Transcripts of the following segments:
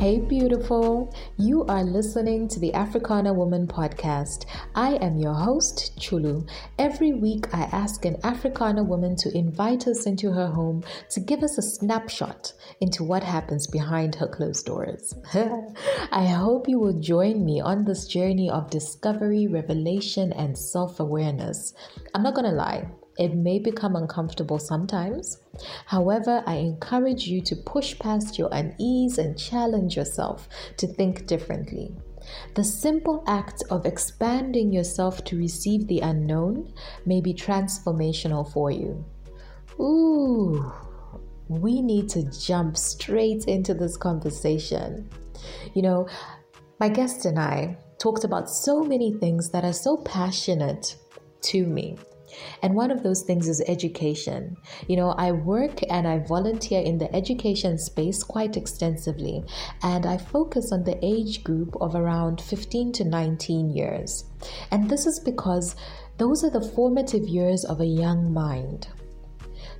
Hey, beautiful. You are listening to the Africana Woman podcast. I am your host, Chulu. Every week, I ask an Africana woman to invite us into her home to give us a snapshot into what happens behind her closed doors. I hope you will join me on this journey of discovery, revelation, and self awareness. I'm not going to lie. It may become uncomfortable sometimes. However, I encourage you to push past your unease and challenge yourself to think differently. The simple act of expanding yourself to receive the unknown may be transformational for you. Ooh, we need to jump straight into this conversation. You know, my guest and I talked about so many things that are so passionate to me. And one of those things is education. You know, I work and I volunteer in the education space quite extensively, and I focus on the age group of around 15 to 19 years. And this is because those are the formative years of a young mind.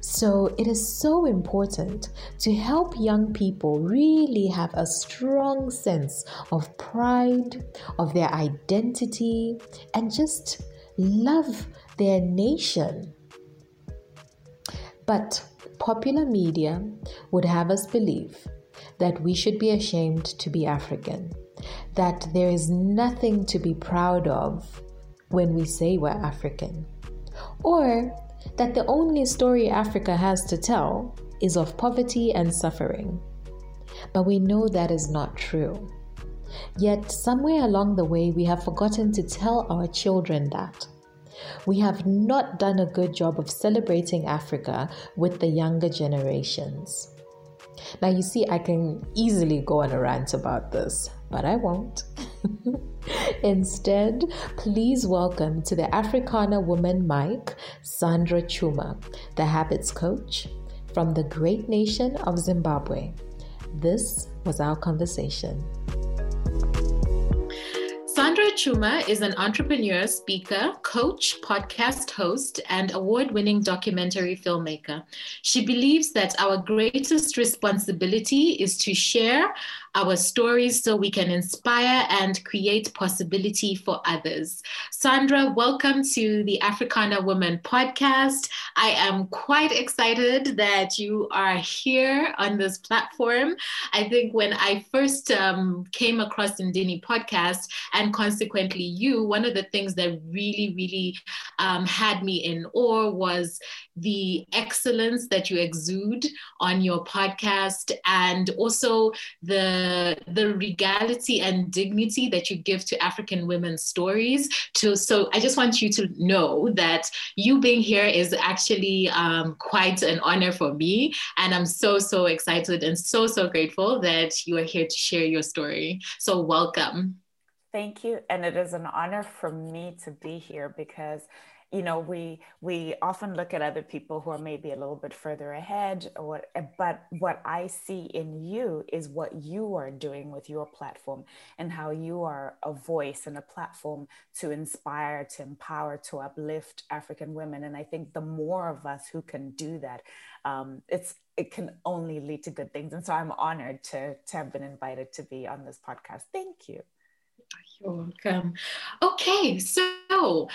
So, it is so important to help young people really have a strong sense of pride, of their identity, and just love their nation. But popular media would have us believe that we should be ashamed to be African, that there is nothing to be proud of when we say we're African, or that the only story Africa has to tell is of poverty and suffering. But we know that is not true. Yet, somewhere along the way, we have forgotten to tell our children that. We have not done a good job of celebrating Africa with the younger generations. Now, you see, I can easily go on a rant about this, but I won't. Instead, please welcome to the Africana Woman mic Sandra Chuma, the habits coach from the great nation of Zimbabwe. This was our conversation. Chuma is an entrepreneur, speaker, coach, podcast host, and award winning documentary filmmaker. She believes that our greatest responsibility is to share our stories so we can inspire and create possibility for others. Sandra, welcome to the Africana Woman podcast. I am quite excited that you are here on this platform. I think when I first um, came across Ndini podcast and consequently you, one of the things that really, really um, had me in awe was the excellence that you exude on your podcast and also the the regality and dignity that you give to African women's stories. To so I just want you to know that you being here is actually um, quite an honor for me, and I'm so so excited and so so grateful that you are here to share your story. So welcome. Thank you, and it is an honor for me to be here because you know we we often look at other people who are maybe a little bit further ahead or what but what i see in you is what you are doing with your platform and how you are a voice and a platform to inspire to empower to uplift african women. And i think the more of us who can do that um, it's it can only lead to good things. And so i'm honored to to have been invited to be on this podcast. Thank you. You're welcome. Okay so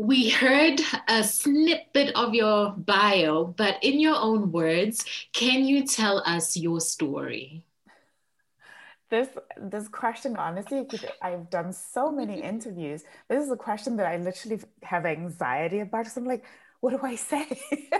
we heard a snippet of your bio, but in your own words, can you tell us your story? This this question, honestly, I've done so many interviews. This is a question that I literally have anxiety about. So I'm like, what do I say?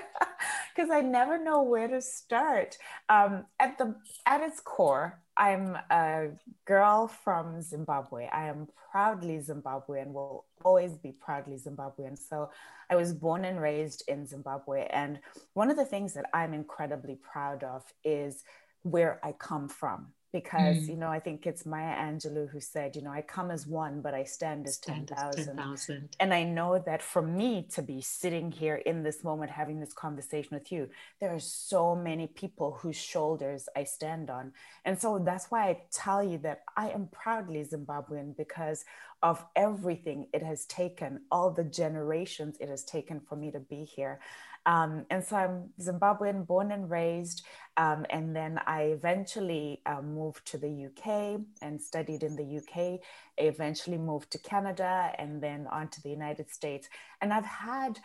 Because I never know where to start. Um, at the at its core, I'm a girl from Zimbabwe. I am proudly Zimbabwean, will always be proudly Zimbabwean. So I was born and raised in Zimbabwe. And one of the things that I'm incredibly proud of is where I come from because mm. you know i think it's maya angelou who said you know i come as one but i stand as 10,000 10, and i know that for me to be sitting here in this moment having this conversation with you there are so many people whose shoulders i stand on and so that's why i tell you that i am proudly zimbabwean because of everything it has taken, all the generations it has taken for me to be here. Um, and so I'm Zimbabwean, born and raised. Um, and then I eventually uh, moved to the UK and studied in the UK. I eventually moved to Canada and then on to the United States. And I've had,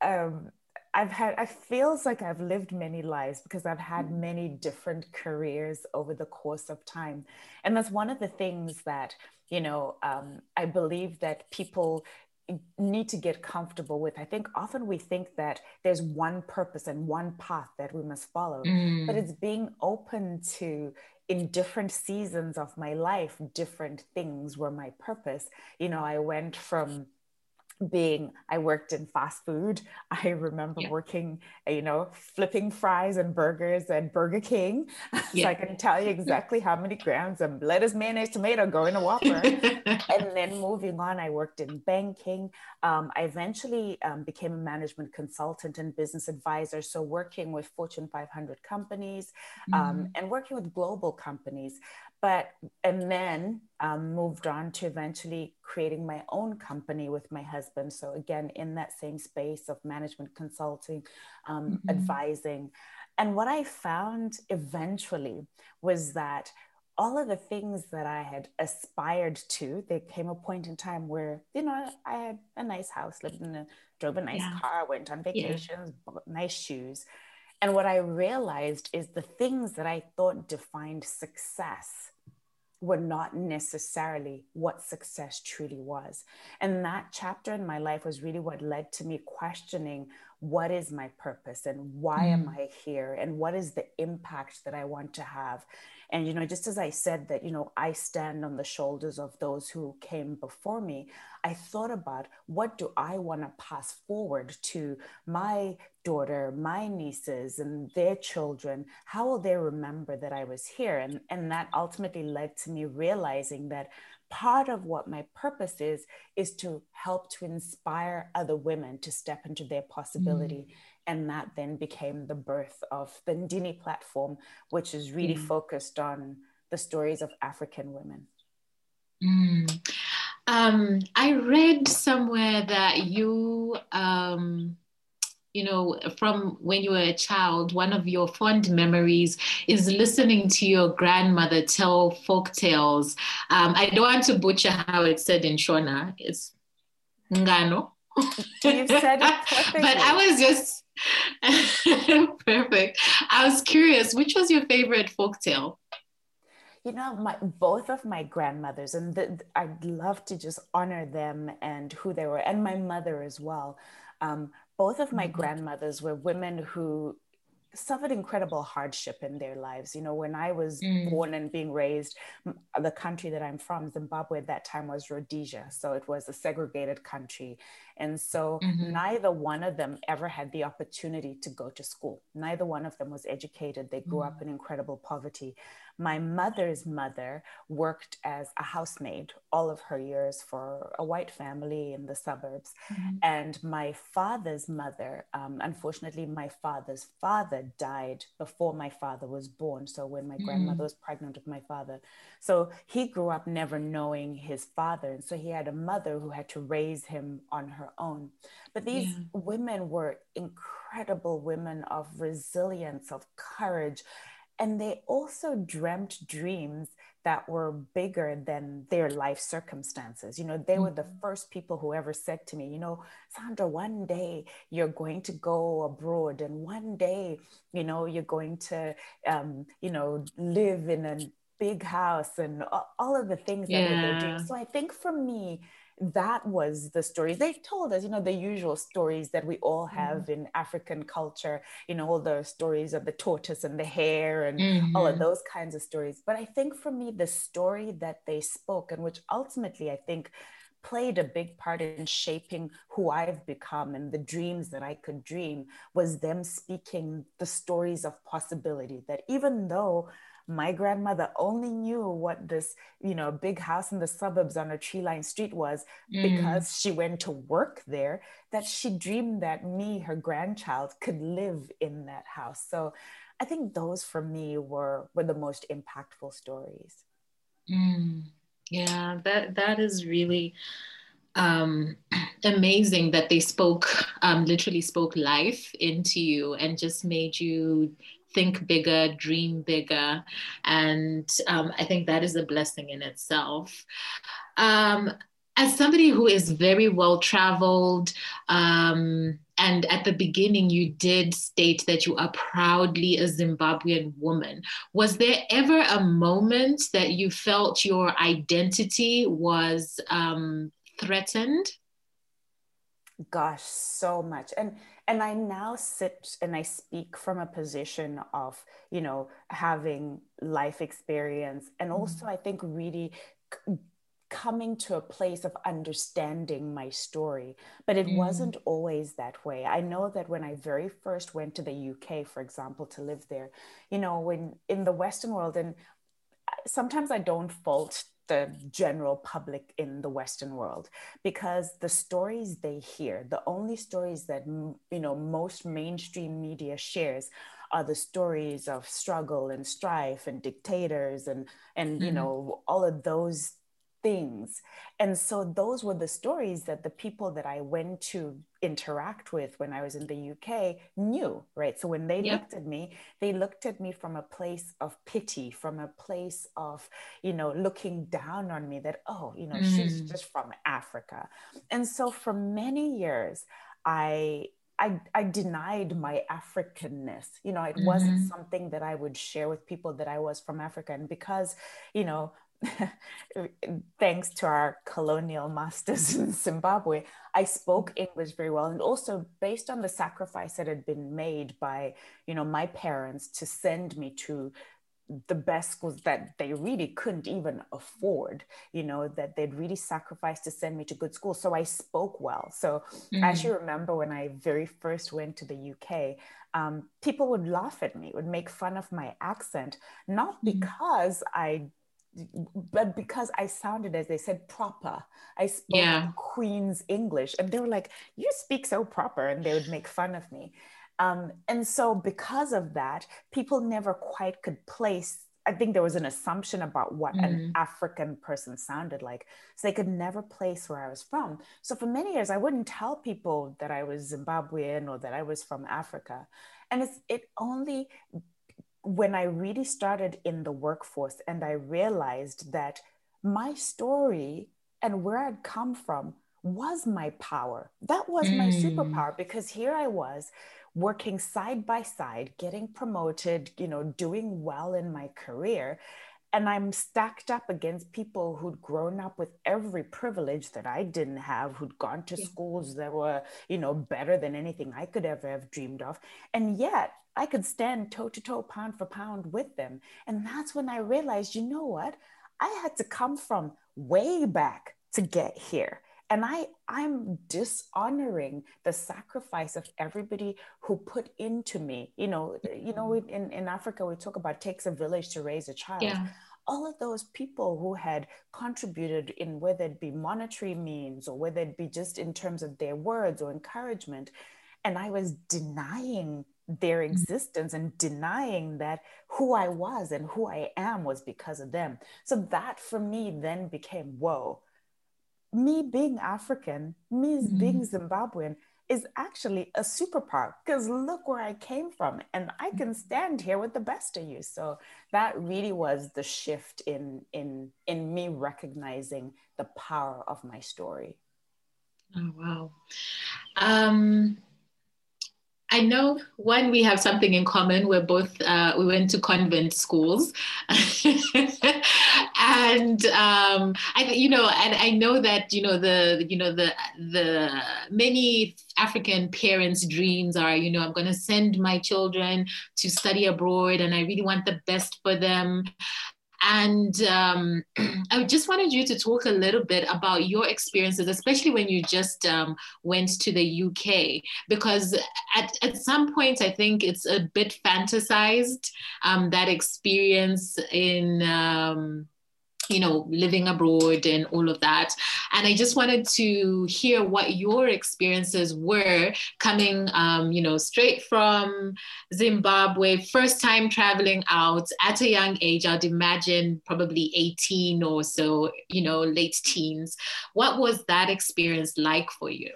um, I've had, I feels like I've lived many lives because I've had mm. many different careers over the course of time. And that's one of the things that, you know, um, I believe that people need to get comfortable with. I think often we think that there's one purpose and one path that we must follow, mm. but it's being open to in different seasons of my life, different things were my purpose. You know, I went from being i worked in fast food i remember yeah. working you know flipping fries and burgers and burger king yeah. so i can tell you exactly how many grams of lettuce mayonnaise tomato go in a whopper and then moving on i worked in banking um, i eventually um, became a management consultant and business advisor so working with fortune 500 companies um, mm-hmm. and working with global companies but and then um, moved on to eventually creating my own company with my husband so again in that same space of management consulting um, mm-hmm. advising and what i found eventually was that all of the things that i had aspired to there came a point in time where you know i had a nice house lived in a drove a nice yeah. car went on vacations yeah. bought nice shoes and what I realized is the things that I thought defined success were not necessarily what success truly was. And that chapter in my life was really what led to me questioning what is my purpose and why mm. am I here and what is the impact that I want to have. And, you know, just as I said that, you know, I stand on the shoulders of those who came before me, I thought about what do I want to pass forward to my daughter, my nieces, and their children? How will they remember that I was here? And, and that ultimately led to me realizing that part of what my purpose is is to help to inspire other women to step into their possibility mm. And that then became the birth of the ndini platform which is really mm. focused on the stories of african women mm. Um, I read somewhere that you, um, you know, from when you were a child, one of your fond memories is listening to your grandmother tell folk tales. Um, I don't want to butcher how it's said in Shona. It's Ngano. You said it perfectly. but I was just perfect. I was curious, which was your favorite folk tale? you know my both of my grandmothers and the, i'd love to just honor them and who they were and my mother as well um, both of my mm-hmm. grandmothers were women who suffered incredible hardship in their lives. You know, when I was mm. born and being raised, the country that I'm from, Zimbabwe, at that time was Rhodesia. So it was a segregated country. And so mm-hmm. neither one of them ever had the opportunity to go to school. Neither one of them was educated. They grew mm. up in incredible poverty. My mother's mother worked as a housemaid all of her years for a white family in the suburbs. Mm-hmm. And my father's mother, um, unfortunately, my father's father died before my father was born. So when my mm-hmm. grandmother was pregnant with my father. So he grew up never knowing his father. And so he had a mother who had to raise him on her own. But these yeah. women were incredible women of resilience, of courage and they also dreamt dreams that were bigger than their life circumstances. You know, they mm-hmm. were the mm-hmm. first people who ever said to me, you know, Sandra, one day you're going to go abroad and one day, you know, you're going to, um, you know, live in a big house and all of the things yeah. that they're doing. So I think for me, that was the stories they told us you know the usual stories that we all have mm-hmm. in african culture you know all the stories of the tortoise and the hare and mm-hmm. all of mm-hmm. those kinds of stories but i think for me the story that they spoke and which ultimately i think played a big part in shaping who I've become and the dreams that I could dream was them speaking the stories of possibility that even though my grandmother only knew what this you know big house in the suburbs on a tree lined street was mm. because she went to work there that she dreamed that me her grandchild could live in that house so i think those for me were were the most impactful stories mm. Yeah, that that is really um, amazing that they spoke, um, literally spoke life into you and just made you think bigger, dream bigger. And um, I think that is a blessing in itself. Um, as somebody who is very well traveled, um, and at the beginning, you did state that you are proudly a Zimbabwean woman. Was there ever a moment that you felt your identity was um, threatened? Gosh, so much. And and I now sit and I speak from a position of, you know, having life experience and mm-hmm. also I think really coming to a place of understanding my story but it mm. wasn't always that way i know that when i very first went to the uk for example to live there you know when in the western world and sometimes i don't fault the general public in the western world because the stories they hear the only stories that you know most mainstream media shares are the stories of struggle and strife and dictators and and mm-hmm. you know all of those things. And so those were the stories that the people that I went to interact with when I was in the UK knew, right? So when they yeah. looked at me, they looked at me from a place of pity, from a place of, you know, looking down on me that, oh, you know, mm. she's just from Africa. And so for many years, I I, I, denied my Africanness. You know, it mm-hmm. wasn't something that I would share with people that I was from Africa. And because, you know, thanks to our colonial masters in Zimbabwe, I spoke English very well. And also based on the sacrifice that had been made by, you know, my parents to send me to the best schools that they really couldn't even afford, you know, that they'd really sacrificed to send me to good schools. So I spoke well. So mm. I actually remember when I very first went to the UK, um, people would laugh at me, would make fun of my accent, not mm. because I but because I sounded, as they said, proper, I spoke yeah. Queen's English, and they were like, "You speak so proper," and they would make fun of me. Um, and so, because of that, people never quite could place. I think there was an assumption about what mm. an African person sounded like, so they could never place where I was from. So for many years, I wouldn't tell people that I was Zimbabwean or that I was from Africa, and it's it only when I really started in the workforce and I realized that my story and where I'd come from was my power. That was mm. my superpower because here I was working side by side, getting promoted, you know, doing well in my career. And I'm stacked up against people who'd grown up with every privilege that I didn't have, who'd gone to yeah. schools that were, you know, better than anything I could ever have dreamed of. And yet I could stand toe to toe, pound for pound with them. And that's when I realized, you know what? I had to come from way back to get here. And I, I'm dishonoring the sacrifice of everybody who put into me. You know, you know, in, in Africa, we talk about takes a village to raise a child. Yeah all of those people who had contributed in whether it be monetary means or whether it be just in terms of their words or encouragement. And I was denying their mm. existence and denying that who I was and who I am was because of them. So that for me then became whoa, me being African, me mm-hmm. being Zimbabwean is actually a superpower because look where I came from and I can mm. stand here with the best of you. So that really was the shift in in in me recognizing the power of my story. Oh wow. Um I know one, we have something in common. We're both, uh, we went to convent schools. and um, I, you know, and I know that, you know, the, you know, the, the many African parents' dreams are, you know, I'm going to send my children to study abroad and I really want the best for them. And um, I just wanted you to talk a little bit about your experiences, especially when you just um, went to the UK, because at, at some point I think it's a bit fantasized um, that experience in. You know, living abroad and all of that. And I just wanted to hear what your experiences were coming, um, you know, straight from Zimbabwe, first time traveling out at a young age, I'd imagine probably 18 or so, you know, late teens. What was that experience like for you?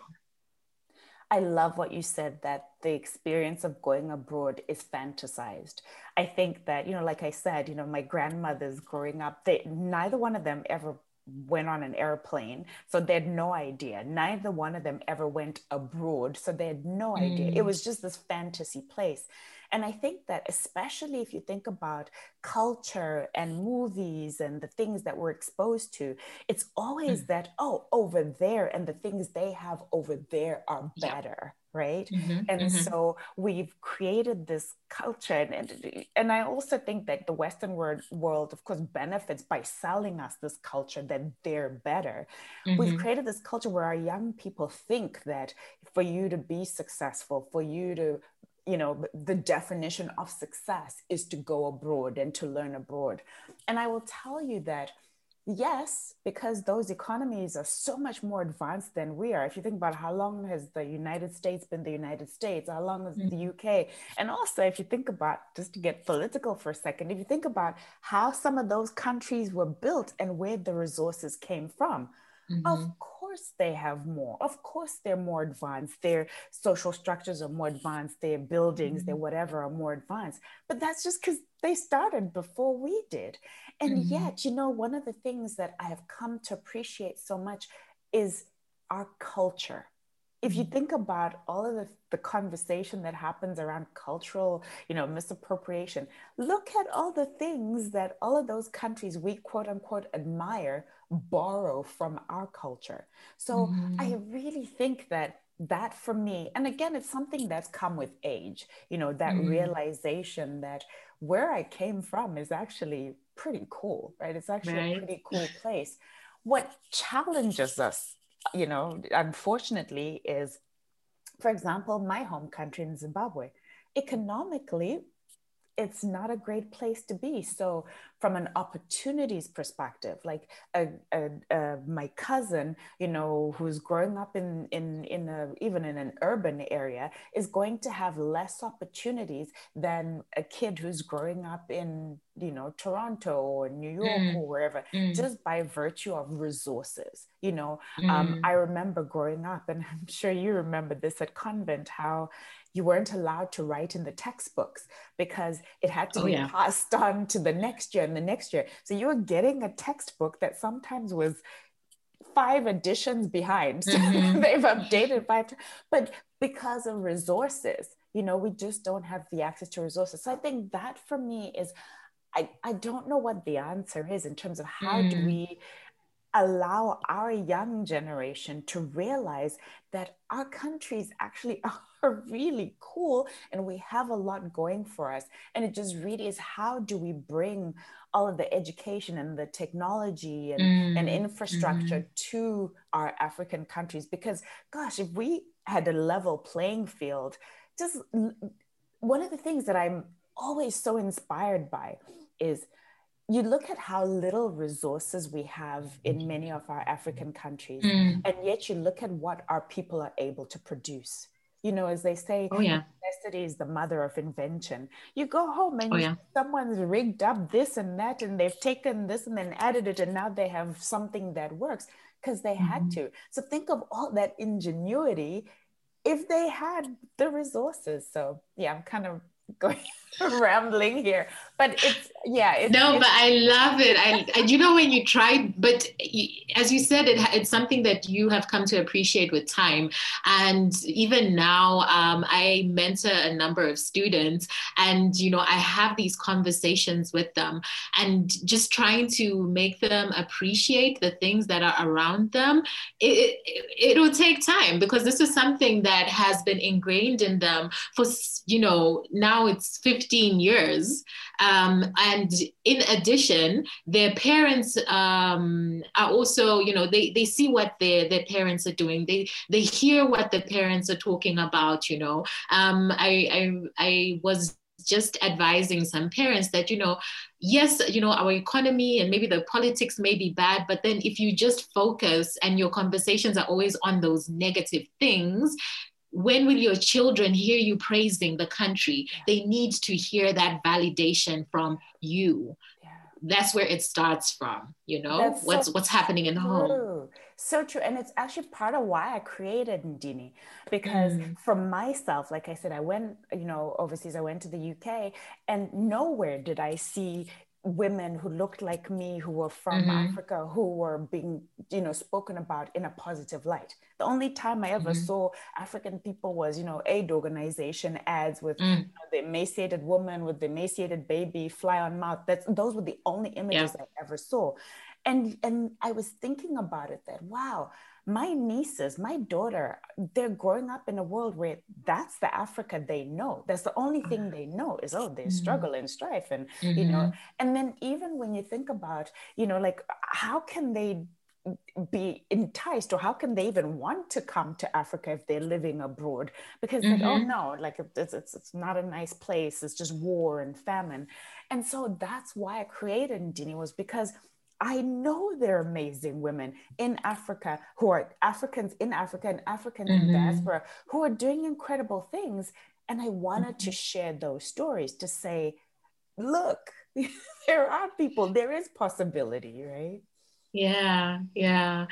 I love what you said that the experience of going abroad is fantasized. I think that, you know, like I said, you know, my grandmothers growing up, they neither one of them ever went on an airplane. So they had no idea. Neither one of them ever went abroad. So they had no mm. idea. It mm. was just this fantasy place. And I think that, especially if you think about culture and movies and the things that we're exposed to, it's always mm. that, oh, over there and the things they have over there are better. Right mm-hmm, and mm-hmm. so we've created this culture and, and i also think that the western world, world of course benefits by selling us this culture that they're better mm-hmm. we've created this culture where our young people think that for you to be successful for you to you know the definition of success is to go abroad and to learn abroad and i will tell you that yes because those economies are so much more advanced than we are if you think about how long has the united states been the united states how long has mm-hmm. the uk and also if you think about just to get political for a second if you think about how some of those countries were built and where the resources came from mm-hmm. of course course they have more. Of course they're more advanced. Their social structures are more advanced. Their buildings, mm-hmm. their whatever are more advanced. But that's just because they started before we did. And mm-hmm. yet, you know, one of the things that I have come to appreciate so much is our culture if you mm-hmm. think about all of the, the conversation that happens around cultural you know misappropriation look at all the things that all of those countries we quote unquote admire borrow from our culture so mm-hmm. i really think that that for me and again it's something that's come with age you know that mm-hmm. realization that where i came from is actually pretty cool right it's actually right. a pretty cool place what challenges us you know, unfortunately, is, for example, my home country in Zimbabwe. Economically, it's not a great place to be. So, from an opportunities perspective, like a, a, a, my cousin, you know, who's growing up in in in a even in an urban area, is going to have less opportunities than a kid who's growing up in you know Toronto or New York mm. or wherever, mm. just by virtue of resources. You know, um, mm. um, I remember growing up, and I'm sure you remember this at convent, how you weren't allowed to write in the textbooks because it had to oh, be yeah. passed on to the next year and the next year. So you were getting a textbook that sometimes was five editions behind. Mm-hmm. they've updated five, but because of resources, you know, we just don't have the access to resources. So I think that for me is, I, I don't know what the answer is in terms of how mm. do we allow our young generation to realize that our countries actually are really cool and we have a lot going for us. And it just really is how do we bring all of the education and the technology and, mm. and infrastructure mm-hmm. to our African countries? Because, gosh, if we had a level playing field, just one of the things that I'm always so inspired by is you look at how little resources we have in many of our African countries, mm. and yet you look at what our people are able to produce. You know, as they say, oh, yeah. necessity is the mother of invention. You go home and oh, yeah. someone's rigged up this and that, and they've taken this and then added it, and now they have something that works because they mm-hmm. had to. So think of all that ingenuity if they had the resources. So, yeah, I'm kind of going rambling here. But it's yeah it's, no it's, but i love it. I, I you know when you try but as you said it, it's something that you have come to appreciate with time. And even now um, i mentor a number of students and you know i have these conversations with them and just trying to make them appreciate the things that are around them it, it, it'll take time because this is something that has been ingrained in them for you know now it's 15 years um, and in addition, their parents um, are also, you know, they, they see what their, their parents are doing. They, they hear what the parents are talking about, you know. Um, I, I, I was just advising some parents that, you know, yes, you know, our economy and maybe the politics may be bad, but then if you just focus and your conversations are always on those negative things, when will your children hear you praising the country? They need to hear that validation from you. Yeah. That's where it starts from, you know, That's what's so what's happening in the home. So true. And it's actually part of why I created Ndini. Because mm. for myself, like I said, I went, you know, overseas, I went to the UK and nowhere did I see women who looked like me who were from mm-hmm. africa who were being you know spoken about in a positive light the only time i ever mm-hmm. saw african people was you know aid organization ads with mm. you know, the emaciated woman with the emaciated baby fly on mouth that's those were the only images yeah. i ever saw and and i was thinking about it that wow my nieces, my daughter, they're growing up in a world where that's the Africa they know. That's the only thing they know is, oh, there's mm-hmm. struggle and strife. And, mm-hmm. you know, mm-hmm. and then even when you think about, you know, like how can they be enticed or how can they even want to come to africa if they're living abroad because mm-hmm. like oh mm-hmm. no like it's, it's, it's not a nice place it's just war and famine and so that's why i created Ndini was because I know there are amazing women in Africa who are Africans in Africa and Africans mm-hmm. in diaspora who are doing incredible things. And I wanted mm-hmm. to share those stories to say, look, there are people, there is possibility, right? Yeah, yeah.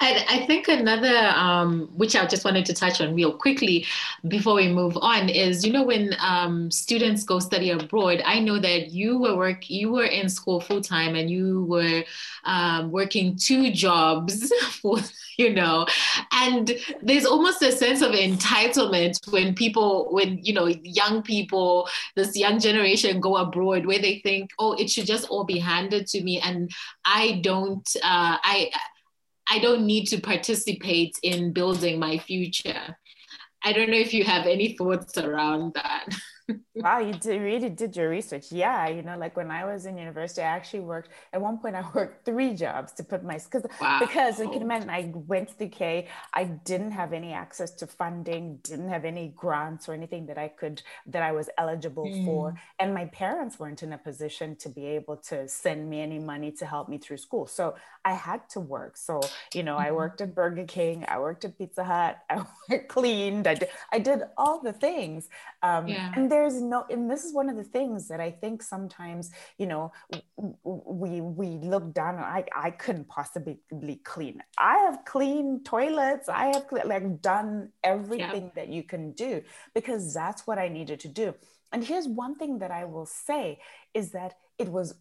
I, I think another, um, which I just wanted to touch on real quickly before we move on, is you know when um, students go study abroad. I know that you were work, you were in school full time, and you were um, working two jobs for you know, and there's almost a sense of entitlement when people, when you know, young people, this young generation go abroad, where they think, oh, it should just all be handed to me, and I don't uh, Uh, I I don't need to participate in building my future. I don't know if you have any thoughts around that. wow, you did, really did your research. Yeah, you know, like when I was in university, I actually worked at one point. I worked three jobs to put my because wow. because you can imagine I went to the UK. I didn't have any access to funding, didn't have any grants or anything that I could that I was eligible mm. for, and my parents weren't in a position to be able to send me any money to help me through school. So I had to work. So you know, mm-hmm. I worked at Burger King, I worked at Pizza Hut, I cleaned, I did, I did all the things, um, yeah. and there's no and this is one of the things that i think sometimes you know we we look down on i i couldn't possibly clean. I have cleaned toilets. I have like done everything yeah. that you can do because that's what i needed to do. And here's one thing that i will say is that it was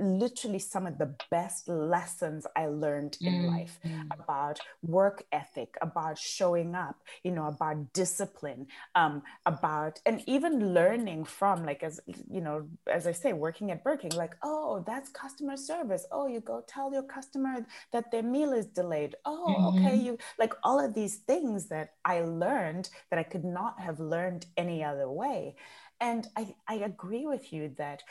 literally some of the best lessons I learned in mm, life mm. about work ethic, about showing up, you know, about discipline, um, about, and even learning from, like, as, you know, as I say, working at Burger King, like, oh, that's customer service. Oh, you go tell your customer that their meal is delayed. Oh, mm-hmm. okay. You like all of these things that I learned that I could not have learned any other way. And I, I agree with you that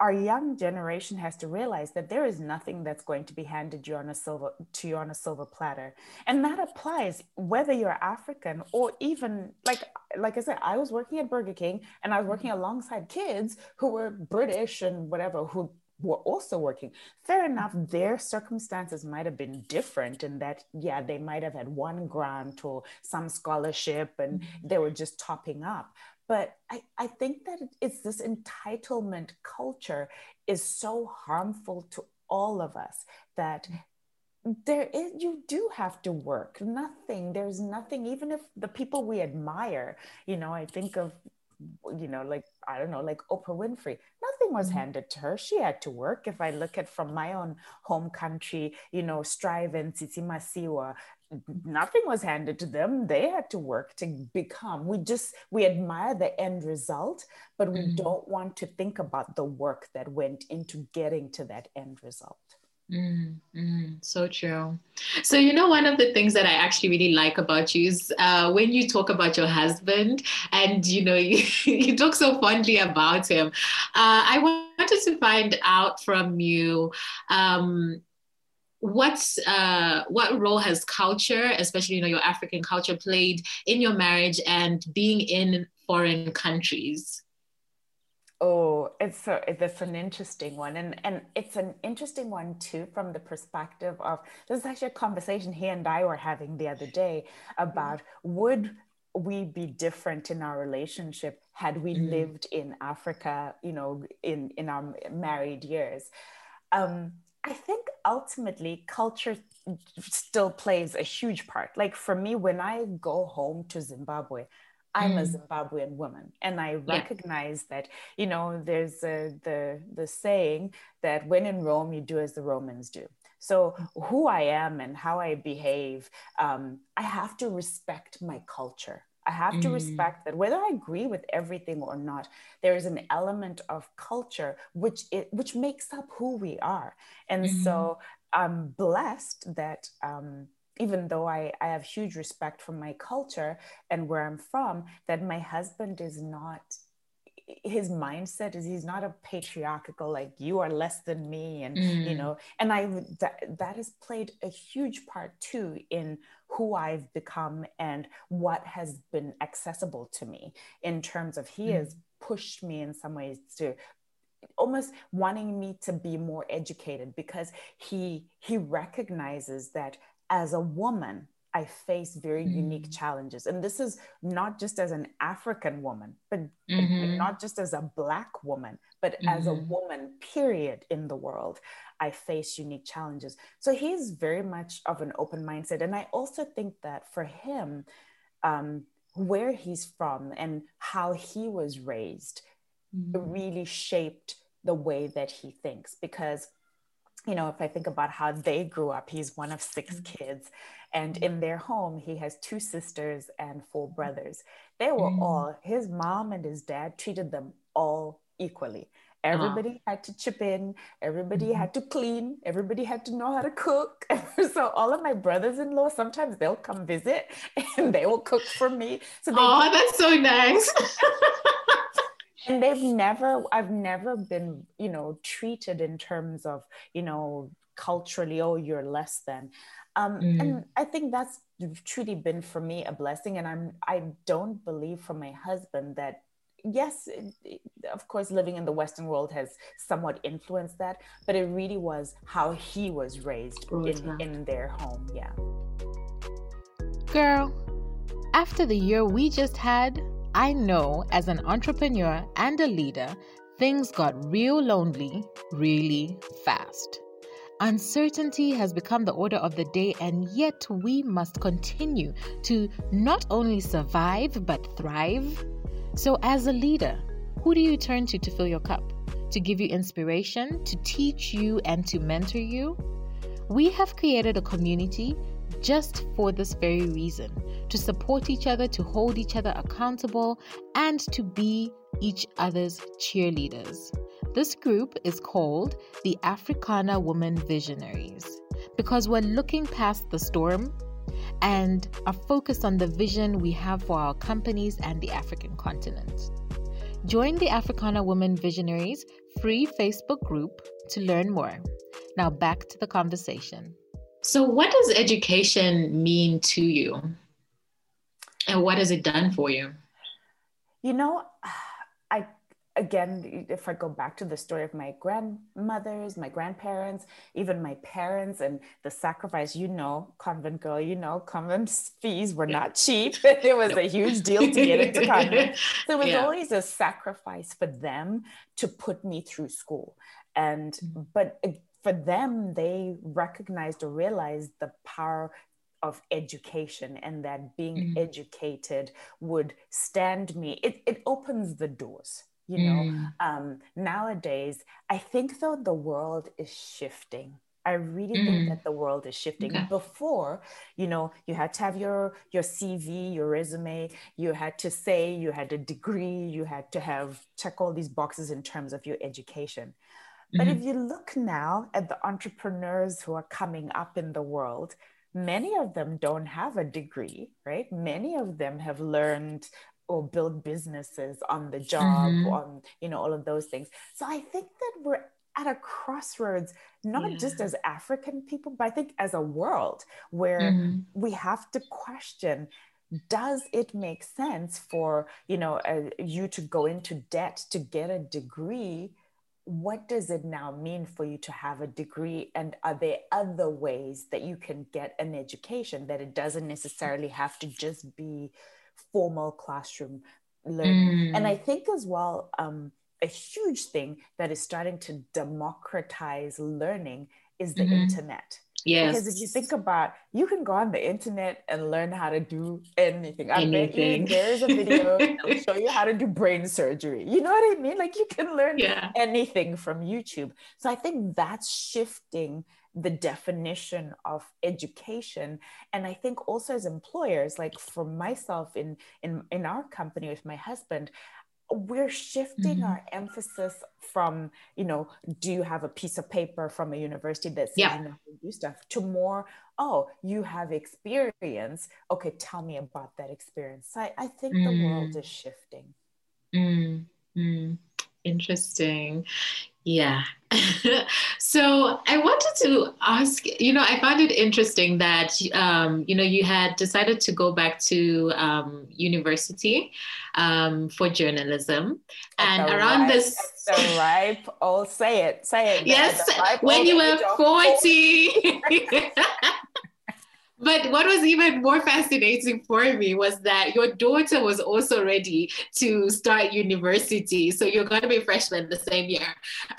our young generation has to realize that there is nothing that's going to be handed you on a silver to you on a silver platter. And that applies whether you're african or even like like i said i was working at burger king and i was working alongside kids who were british and whatever who were also working. Fair enough their circumstances might have been different in that yeah they might have had one grant or some scholarship and mm-hmm. they were just topping up but I, I think that it's this entitlement culture is so harmful to all of us that there is you do have to work. Nothing there's nothing even if the people we admire you know i think of you know like i don't know like oprah winfrey nothing was mm-hmm. handed to her. She had to work. If i look at from my own home country you know strive and Tsitsi Masiyiwa nothing was handed to them they had to work to become we just we admire the end result but we mm-hmm. don't want to think about the work that went into getting to that end result Mm, mm, so true. So, you know, one of the things that I actually really like about you is uh, when you talk about your husband and, you know, you, you talk so fondly about him. Uh, I wanted to find out from you um, what's uh, what role has culture, especially you know your African culture, played in your marriage and being in foreign countries? Oh, it's a it's an interesting one, and and it's an interesting one too from the perspective of this is actually a conversation he and I were having the other day about mm-hmm. would we be different in our relationship had we mm-hmm. lived in Africa, you know, in in our married years. Um, I think ultimately culture still plays a huge part. Like for me, when I go home to Zimbabwe, I'm mm. a Zimbabwean woman, and I recognize yeah. that you know there's a, the the saying that when in Rome, you do as the Romans do. So who I am and how I behave, um, I have to respect my culture. I have to mm. respect that whether I agree with everything or not, there is an element of culture which it, which makes up who we are. And mm-hmm. so I'm blessed that um, even though I, I have huge respect for my culture and where I'm from, that my husband is not his mindset is he's not a patriarchal like you are less than me and mm. you know and i that, that has played a huge part too in who i've become and what has been accessible to me in terms of he mm. has pushed me in some ways to almost wanting me to be more educated because he he recognizes that as a woman I face very mm. unique challenges. And this is not just as an African woman, but, mm-hmm. not just as a Black woman, but mm-hmm. as a mm-hmm. woman, period, in the world. I face unique challenges. So he's very much of an open mindset. And I also think that for him, um, where he's from and how he was raised mm-hmm. really shaped the way that he thinks because you know if i think about how they grew up he's one of 6 mm-hmm. kids and in their home he has two sisters and four brothers they were mm-hmm. all his mom and his dad treated them all equally everybody uh-huh. had to chip in everybody mm-hmm. had to clean everybody had to know how to cook so all of my brothers-in-law sometimes they'll come visit and they will cook for me so oh that's so nice and they've never i've never been you know treated in terms of you know culturally oh you're less than. Um, mm. and i think that's truly been for me a blessing. And i'm i don't believe for my husband that yes of course living in the western world has somewhat influenced that but it really was how he was raised in, in their home. Yeah. Girl after the year we just had I know as an entrepreneur and a leader, things got real lonely really fast. Uncertainty has become the order of the day, and yet we must continue to not only survive but thrive. So, as a leader, who do you turn to to fill your cup? To give you inspiration, to teach you, and to mentor you? We have created a community just for this very reason to support each other, to hold each other accountable, and to be each other's cheerleaders. This group is called the Africana Women Visionaries because we're looking past the storm and are focused on the vision we have for our companies and the African continent. Join the Africana Women Visionaries free Facebook group to learn more. Now back to the conversation. So, what does education mean to you? And what has it done for you? You know, I again, if I go back to the story of my grandmothers, my grandparents, even my parents, and the sacrifice, you know, convent girl, you know, convent fees were not cheap. it was a huge deal to get into convent. So it was yeah. always a sacrifice for them to put me through school. And, mm-hmm. but for them, they recognized or realized the power of education and that being mm. educated would stand me it, it opens the doors you know mm. um, nowadays i think though the world is shifting i really mm. think that the world is shifting okay. before you know you had to have your your cv your resume you had to say you had a degree you had to have check all these boxes in terms of your education but mm-hmm. if you look now at the entrepreneurs who are coming up in the world, many of them don't have a degree, right? Many of them have learned or built businesses on the job, mm-hmm. on, you know, all of those things. So I think that we're at a crossroads, not yeah. just as African people, but I think as a world where mm-hmm. we have to question does it make sense for you know uh, you to go into debt to get a degree what does it now mean for you to have a degree and are there other ways that you can get an education that it doesn't necessarily have to just be formal classroom learning mm. and i think as well um, a huge thing that is starting to democratize learning is the mm-hmm. internet Yes. Because if you think about, you can go on the internet and learn how to do anything. I anything. bet you there's a video that'll show you how to do brain surgery. You know what I mean? Like you can learn yeah. anything from YouTube. So I think that's shifting the definition of education and i think also as employers like for myself in in in our company with my husband we're shifting mm-hmm. our emphasis from you know do you have a piece of paper from a university that says yeah. you know do stuff to more oh you have experience okay tell me about that experience i, I think mm. the world mm. is shifting mm. Mm. Interesting yeah. so I wanted to ask, you know, I found it interesting that, um, you know, you had decided to go back to um, university um, for journalism. and around ripe, this. The ripe, oh, say it, say it. Yes, when you were 40. But what was even more fascinating for me was that your daughter was also ready to start university. So you're going to be a freshman the same year.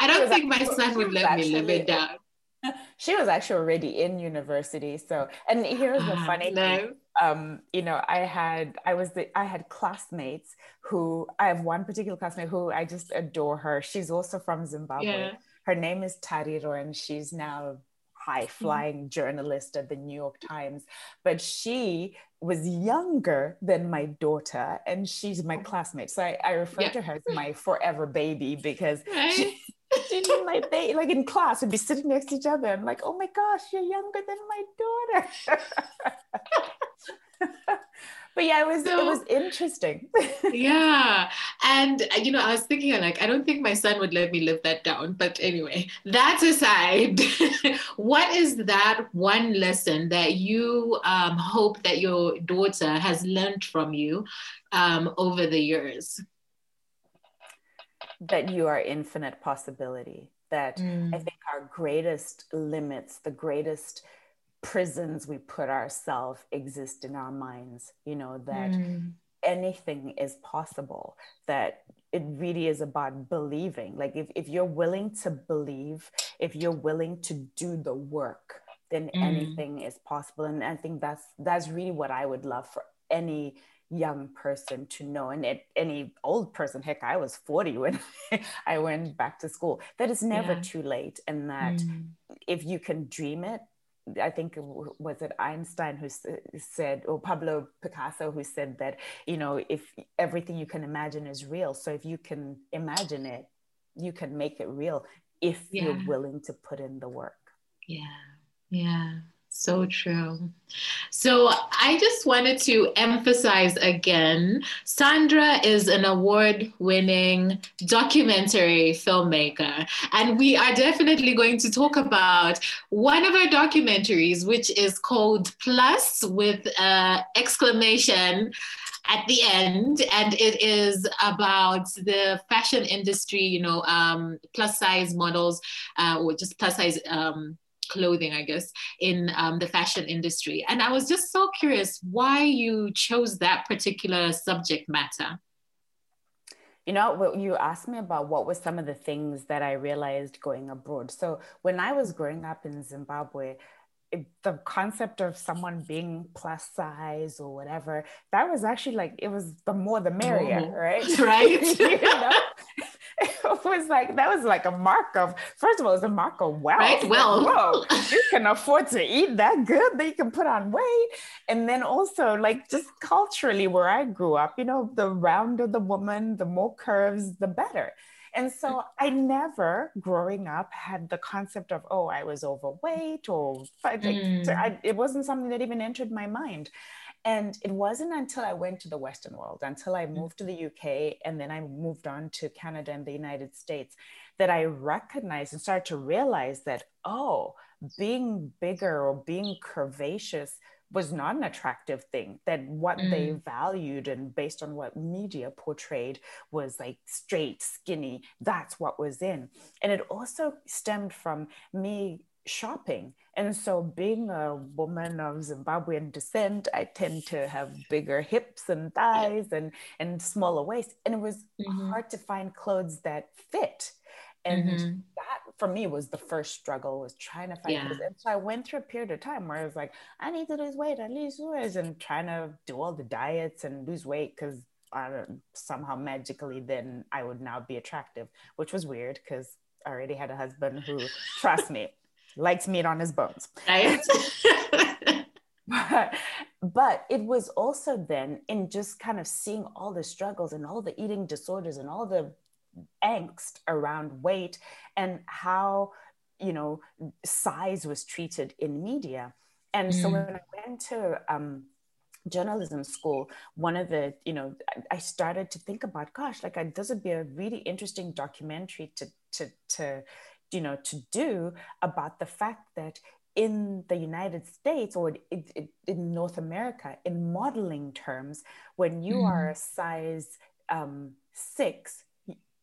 I don't think my son would let me live it down. She was actually already in university. So, and here's the ah, funny no. thing. Um, you know, I had, I was the, I had classmates who, I have one particular classmate who I just adore her. She's also from Zimbabwe. Yeah. Her name is Tariro and she's now high mm-hmm. flying journalist at the New York Times, but she was younger than my daughter and she's my classmate. So I, I refer yeah. to her as my forever baby because right. she, she's my baby. Like in class, we'd be sitting next to each other and like, oh my gosh, you're younger than my daughter. but yeah, it was so, it was interesting. yeah, and uh, you know, I was thinking like, I don't think my son would let me live that down. But anyway, that aside, what is that one lesson that you um, hope that your daughter has learned from you um, over the years? That you are infinite possibility. That mm. I think our greatest limits, the greatest prisons we put ourselves exist in our minds you know that mm. anything is possible that it really is about believing like if, if you're willing to believe if you're willing to do the work then mm. anything is possible and i think that's that's really what i would love for any young person to know and it, any old person heck i was 40 when i went back to school that it's never yeah. too late and that mm. if you can dream it I think was it Einstein who said, or Pablo Picasso who said that, you know, if everything you can imagine is real, so if you can imagine it, you can make it real if yeah. you're willing to put in the work. Yeah, yeah. So true. So I just wanted to emphasize again Sandra is an award winning documentary filmmaker. And we are definitely going to talk about one of her documentaries, which is called Plus with an exclamation at the end and it is about the fashion industry you know um, plus size models uh, or just plus size um, clothing, I guess, in um, the fashion industry. And I was just so curious why you chose that particular subject matter. You know, you asked me about what were some of the things that I realized going abroad. So when I was growing up in Zimbabwe, it, the concept of someone being plus size or whatever that was actually like it was the more the merrier oh, right right you know? it was like that was like a mark of first of all, it's a mark of wealth. Right? Well, whoa, you can afford to eat that good that you can put on weight, and then also like just culturally where I grew up, you know, the rounder the woman, the more curves, the better. And so I never, growing up, had the concept of, oh, I was overweight or like, mm. I, it wasn't something that even entered my mind. And it wasn't until I went to the Western world, until I mm. moved to the UK, and then I moved on to Canada and the United States, that I recognized and started to realize that, oh, being bigger or being curvaceous was not an attractive thing that what mm. they valued and based on what media portrayed was like straight skinny that's what was in and it also stemmed from me shopping and so being a woman of zimbabwean descent i tend to have bigger hips and thighs and and smaller waist and it was mm-hmm. hard to find clothes that fit and mm-hmm. that for me was the first struggle was trying to find yeah. and so i went through a period of time where i was like i need to lose weight i lose weight and trying to do all the diets and lose weight because somehow magically then i would now be attractive which was weird because i already had a husband who trust me likes meat on his bones. Right. But, but it was also then in just kind of seeing all the struggles and all the eating disorders and all the angst around weight and how you know size was treated in media. And mm. so when i went to um, journalism school one of the you know i started to think about gosh like I, this would be a really interesting documentary to to to you know to do about the fact that in the united states or in, in north america in modeling terms when you mm. are a size um, six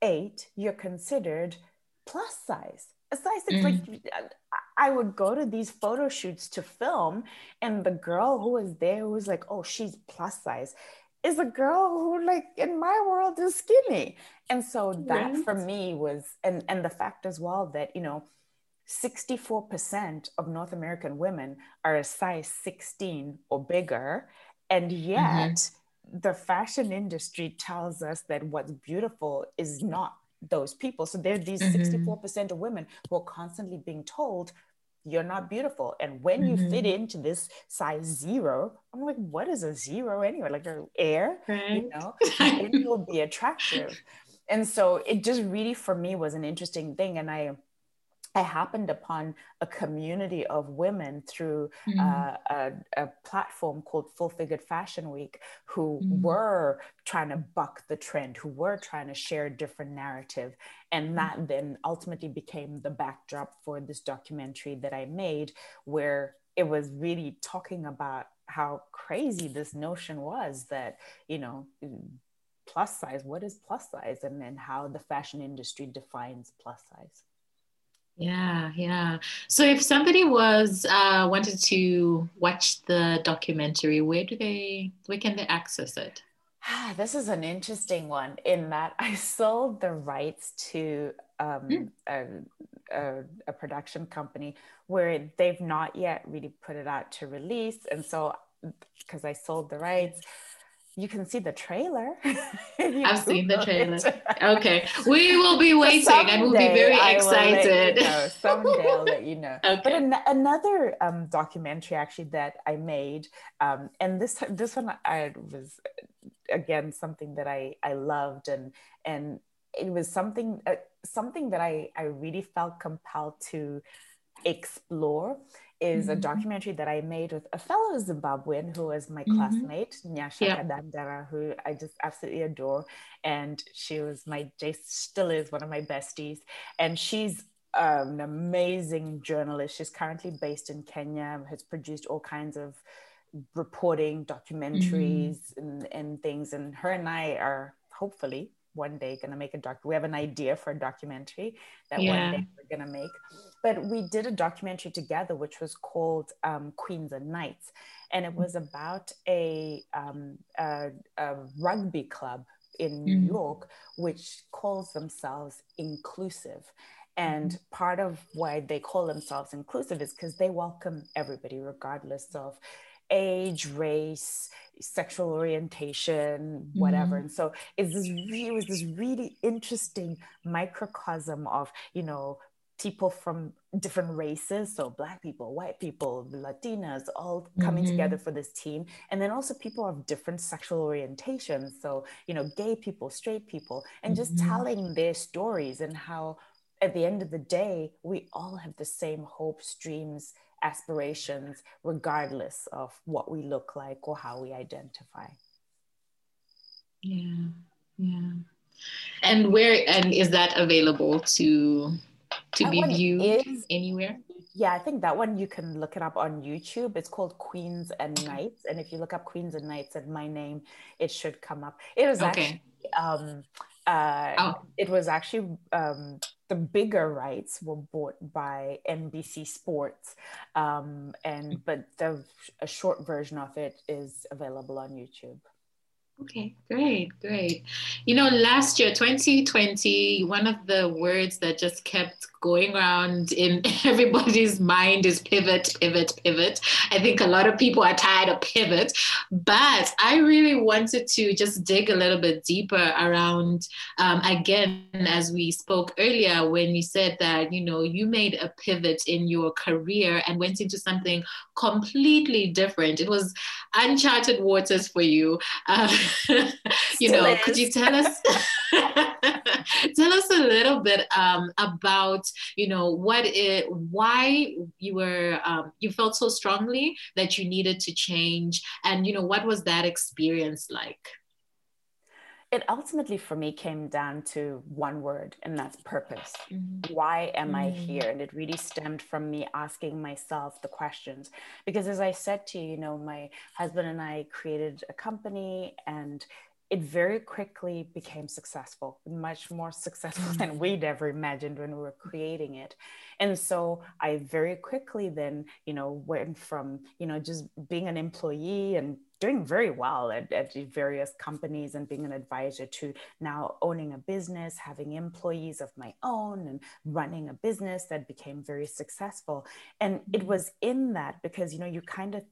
eight, you're considered plus size. A size six, mm. like I would go to these photo shoots to film, and the girl who was there who was like, oh, she's plus size, is a girl who, like, in my world is skinny. And so that right. for me was, and and the fact as well that, you know, 64% of North American women are a size 16 or bigger. And yet, mm-hmm the fashion industry tells us that what's beautiful is not those people. So there are these mm-hmm. 64% of women who are constantly being told, you're not beautiful. And when mm-hmm. you fit mm-hmm. into this size zero, I'm like, what is a zero anyway? Like air, right. you know, and you'll be attractive. And so it just really, for me, was an interesting thing. And I, I happened upon a community of women through mm. uh, a, a, platform called Full Figured Fashion Week who mm. were trying to buck the trend, who were trying to share a different narrative. And mm. that mm. then ultimately became the backdrop for this documentary that I made, where it was really talking about how crazy this notion was that, you know, plus size, what is plus size? And then how the fashion industry defines plus size. Yeah, yeah. So if somebody was uh, wanted to watch the documentary, where do they where can they access it? Ah, this is an interesting one in that I sold the rights to um, mm. a, a, a, production company where they've not yet really put it out to release. And so, because I sold the rights, you can see the trailer. I've seen the trailer. okay. We will be waiting and we'll be very excited. You know. Someday I'll let you know. Okay. But an- another um, documentary actually that I made, um, and this this one I was again something that I, I loved and and it was something uh, something that I, I really felt compelled to explore is mm-hmm. a documentary that I made with a fellow Zimbabwean who was my mm-hmm. classmate, Nyasha yeah. Kadandara, who I just absolutely adore. And she was my, still is one of my besties. And she's an amazing journalist. She's currently based in Kenya, has produced all kinds of reporting, documentaries, mm-hmm. and, and things. And her and I are hopefully one day going to make a doc. We have an idea for a documentary that yeah. one day we're going to make. But we did a documentary together, which was called um, Queens and Knights, and it was about a, um, a, a rugby club in New mm-hmm. York, which calls themselves inclusive. And mm-hmm. part of why they call themselves inclusive is because they welcome everybody, regardless of age, race, sexual orientation, whatever. Mm-hmm. And so it's this really, it was this really interesting microcosm of, you know, people from different races so black people white people latinas all coming mm-hmm. together for this team and then also people of different sexual orientations so you know gay people straight people and just mm-hmm. telling their stories and how at the end of the day we all have the same hopes dreams aspirations, regardless of what we look like or how we identify. Yeah, yeah. And where and is that available to to be viewed is, anywhere? Yeah, I think that one you can look it up on YouTube. It's called Queens and Knights. And if you look up Queens and Knights and my name, it should come up. It was okay. actually um uh oh. it was actually um the bigger rights were bought by NBC Sports, um, and but the a short version of it is available on YouTube. Okay, great, great. You know, last year, 2020, one of the words that just kept going around in everybody's mind is pivot, pivot, pivot. I think a lot of people are tired of pivot, but I really wanted to just dig a little bit deeper around, um, again, as we spoke earlier, when you said that, you know, you made a pivot in your career and went into something completely different. It was uncharted waters for you. Um, you know, is. could you tell us? tell us a little bit um, about you know what it why you were um, you felt so strongly that you needed to change and you know what was that experience like it ultimately for me came down to one word and that's purpose mm-hmm. why am mm-hmm. i here and it really stemmed from me asking myself the questions because as i said to you you know my husband and i created a company and it very quickly became successful, much more successful than mm. we'd ever imagined when we were creating it. And so I very quickly then, you know, went from, you know, just being an employee and doing very well at, at various companies and being an advisor to now owning a business, having employees of my own, and running a business that became very successful. And it mm-hmm. was in that because, you know, you kind of,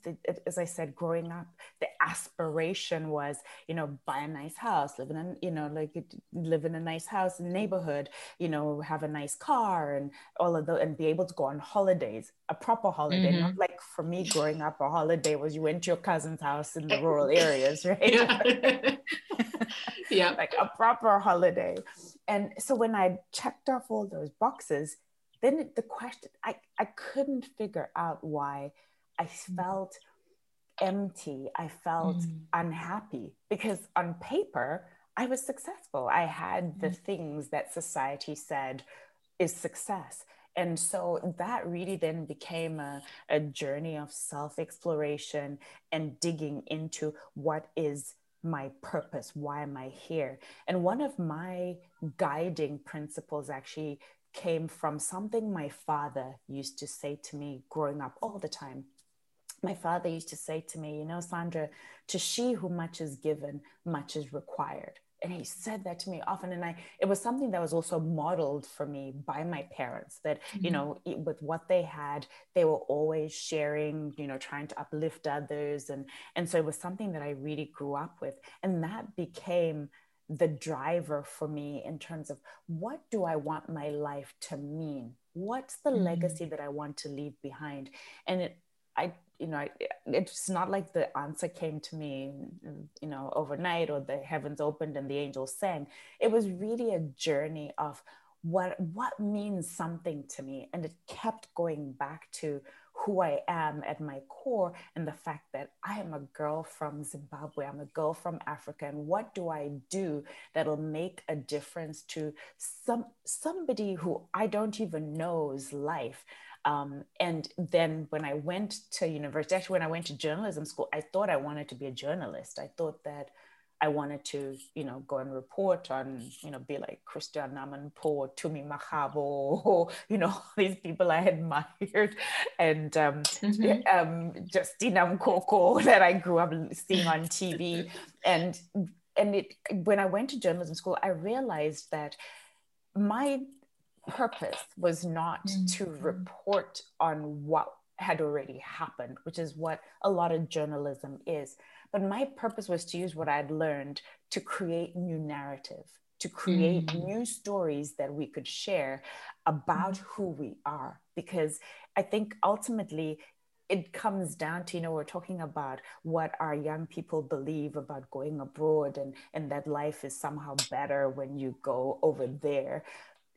as I said, growing up, the aspiration was, you know, buy a nice house, live in a, you know, like live in a nice house, and neighborhood, you know, have a nice car and all of the, and be able to go on holidays, a proper holiday, mm-hmm. not like for me growing up, a holiday was you went to your cousin's house in the rural areas, right? Yeah. yeah. like a proper holiday. And so when I checked off all those boxes, then the question, I, I couldn't figure out why I mm. felt empty. I felt mm. unhappy because on paper, I was successful. I had the mm. things that society said is success and so that really then became a, a journey of self exploration and digging into what is my purpose? Why am i here? And one of my guiding principles actually came from something my father used to say to me growing up all the time. My father used to say to me you know sandra to she who much is given much is required and he said that to me often and i it was something that was also modeled for me by my parents that mm-hmm. you know with what they had they were always sharing you know trying to uplift others and and so it was something that i really grew up with and that became the driver for me in terms of what do i want my life to mean what's the mm-hmm. legacy that i want to leave behind and it i you know, it's not like the answer came to me, you know, overnight or the heavens opened and the angels sang. It was really a journey of what what means something to me, and it kept going back to who I am at my core and the fact that I am a girl from Zimbabwe, I'm a girl from Africa, and what do I do that'll make a difference to some somebody who I don't even know's life? Um, and then when I went to university, actually, when I went to journalism school, I thought I wanted to be a journalist. I thought that I wanted to, you know, go and report on, you know, be like Christiane Amanpour, Tumi Makgabo, or, you know, these people I admired, and um, mm-hmm. um, Justina Mkoko that I grew up seeing on TV. And and it when I went to journalism school, I realized that my purpose was not mm-hmm. to report on what had already happened, which is what a lot of journalism is. But my purpose was to use what I'd learned to create new narrative, to create mm-hmm. new stories that we could share about mm-hmm. who we are. Because I think ultimately it comes down to you know we're talking about what our young people believe about going abroad and and that life is somehow better when you go over there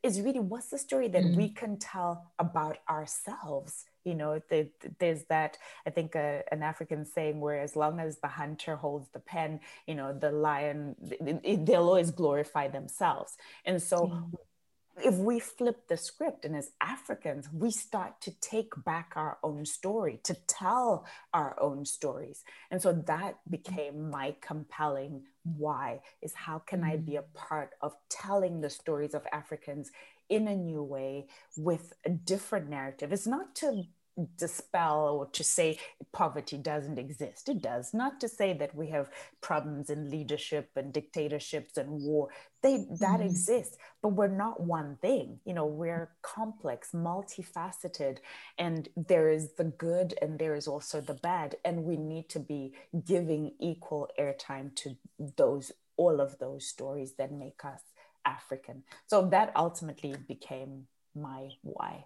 is really what's the story that mm. we can tell about ourselves? You know the, there's that i think uh, an african saying where as long as the hunter holds the pen you know the lion they'll always glorify themselves. And so if we flip the script and as Africans, we start to take back our own story, to tell our own stories. And so that became my compelling why is how can I be a mm. part of telling the stories of Africans in a new way with a different narrative? It's not to dispel or to say poverty doesn't exist. It does. Not to say that we have problems in leadership and dictatorships and war. They that mm. exists, but we're not one thing. You know, we're complex, multifaceted, and there is the good and there is also the bad. And we need to be giving equal airtime to those all of those stories that make us African. So that ultimately became my why.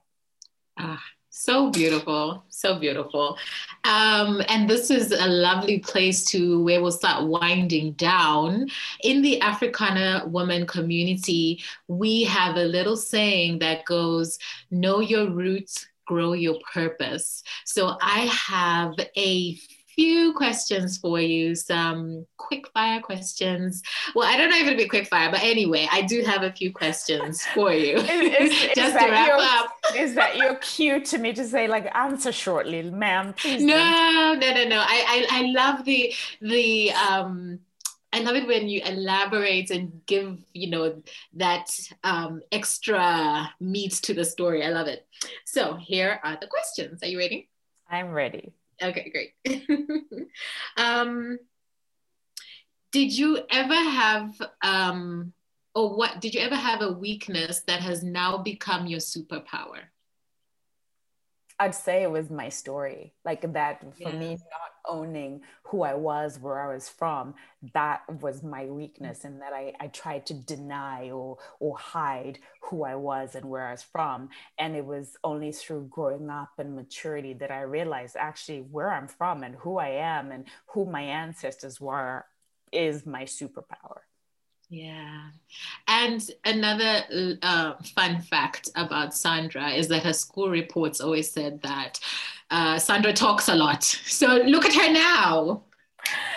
Ah, so beautiful, so beautiful. Um, and this is a lovely place to where we'll start winding down. In the Africana woman community, we have a little saying that goes, Know your roots, grow your purpose. So I have a few questions for you, some quick fire questions. Well, I don't know if it'll be quick fire, but anyway, I do have a few questions for you. is, is, Just is to wrap your, up. Is that your cue to me to say like answer shortly, ma'am? Please. No, don't. no, no, no. I, I I love the the um I love it when you elaborate and give, you know, that um, extra meat to the story. I love it. So here are the questions. Are you ready? I'm ready. Okay, great. um, did you ever have, um, or what, did you ever have a weakness that has now become your superpower? I'd say it was my story. Like that for yeah. me, not owning who I was, where I was from, that was my weakness, and that I, I tried to deny or or hide who I was and where I was from. And it was only through growing up and maturity that I realized actually where I'm from and who I am and who my ancestors were is my superpower. Yeah. And another uh, fun fact about Sandra is that her school reports always said that uh, Sandra talks a lot. So look at her now,